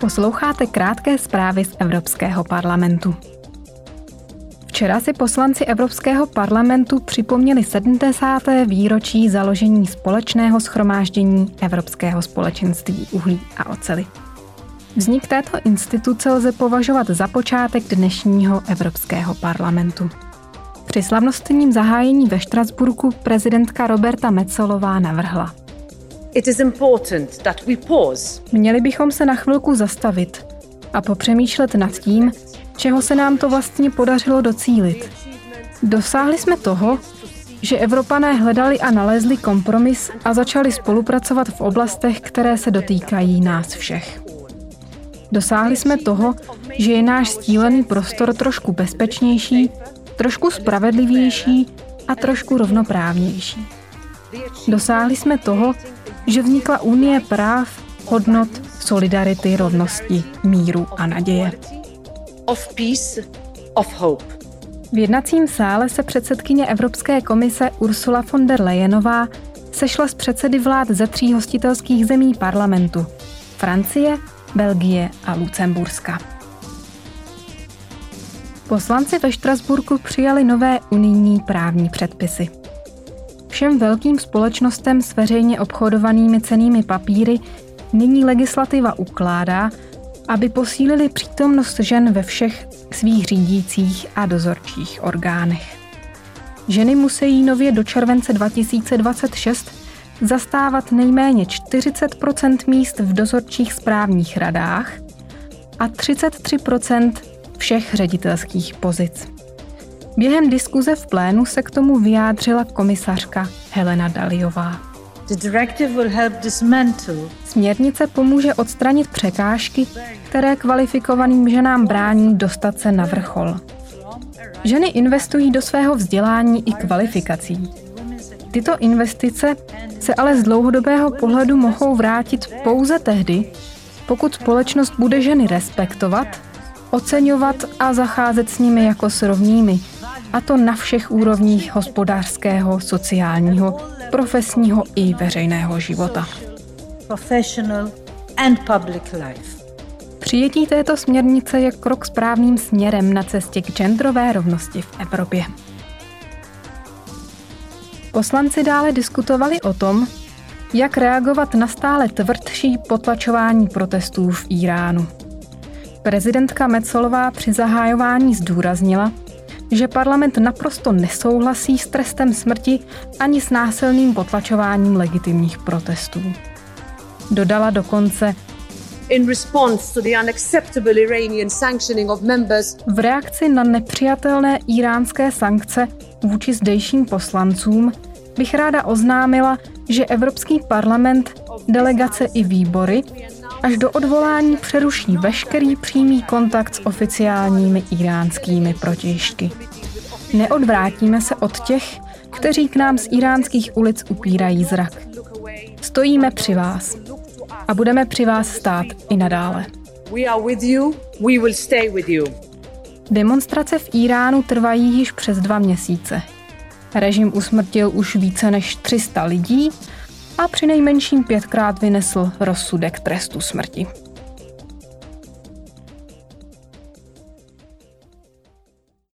Posloucháte krátké zprávy z Evropského parlamentu. Včera si poslanci Evropského parlamentu připomněli 70. výročí založení společného schromáždění Evropského společenství uhlí a ocely. Vznik této instituce lze považovat za počátek dnešního Evropského parlamentu. Při slavnostním zahájení ve Štrasburku prezidentka Roberta Metzolová navrhla. It is important that we pause. Měli bychom se na chvilku zastavit a popřemýšlet nad tím, čeho se nám to vlastně podařilo docílit. Dosáhli jsme toho, že Evropané hledali a nalezli kompromis a začali spolupracovat v oblastech, které se dotýkají nás všech. Dosáhli jsme toho, že je náš stílený prostor trošku bezpečnější, trošku spravedlivější a trošku rovnoprávnější. Dosáhli jsme toho, že vznikla Unie práv, hodnot, solidarity, rovnosti, míru a naděje. Of peace, of hope. V jednacím sále se předsedkyně Evropské komise Ursula von der Leyenová sešla s předsedy vlád ze tří hostitelských zemí parlamentu Francie, Belgie a Lucemburska. Poslanci ve Štrasburku přijali nové unijní právní předpisy. Všem velkým společnostem s veřejně obchodovanými cenými papíry nyní legislativa ukládá, aby posílili přítomnost žen ve všech svých řídících a dozorčích orgánech. Ženy musí nově do července 2026 zastávat nejméně 40% míst v dozorčích správních radách a 33% všech ředitelských pozic. Během diskuze v plénu se k tomu vyjádřila komisařka Helena Daliová. Směrnice pomůže odstranit překážky, které kvalifikovaným ženám brání dostat se na vrchol. Ženy investují do svého vzdělání i kvalifikací. Tyto investice se ale z dlouhodobého pohledu mohou vrátit pouze tehdy, pokud společnost bude ženy respektovat, oceňovat a zacházet s nimi jako s rovnými, a to na všech úrovních hospodářského, sociálního, profesního i veřejného života. Přijetí této směrnice je krok správným směrem na cestě k genderové rovnosti v Evropě. Poslanci dále diskutovali o tom, jak reagovat na stále tvrdší potlačování protestů v Iránu. Prezidentka Metzolová při zahájování zdůraznila, že parlament naprosto nesouhlasí s trestem smrti ani s násilným potlačováním legitimních protestů. Dodala dokonce. V reakci na nepřijatelné iránské sankce vůči zdejším poslancům bych ráda oznámila, že Evropský parlament, delegace i výbory až do odvolání přeruší veškerý přímý kontakt s oficiálními iránskými protěžky. Neodvrátíme se od těch, kteří k nám z iránských ulic upírají zrak. Stojíme při vás a budeme při vás stát i nadále. Demonstrace v Iránu trvají již přes dva měsíce. Režim usmrtil už více než 300 lidí a při nejmenším pětkrát vynesl rozsudek trestu smrti.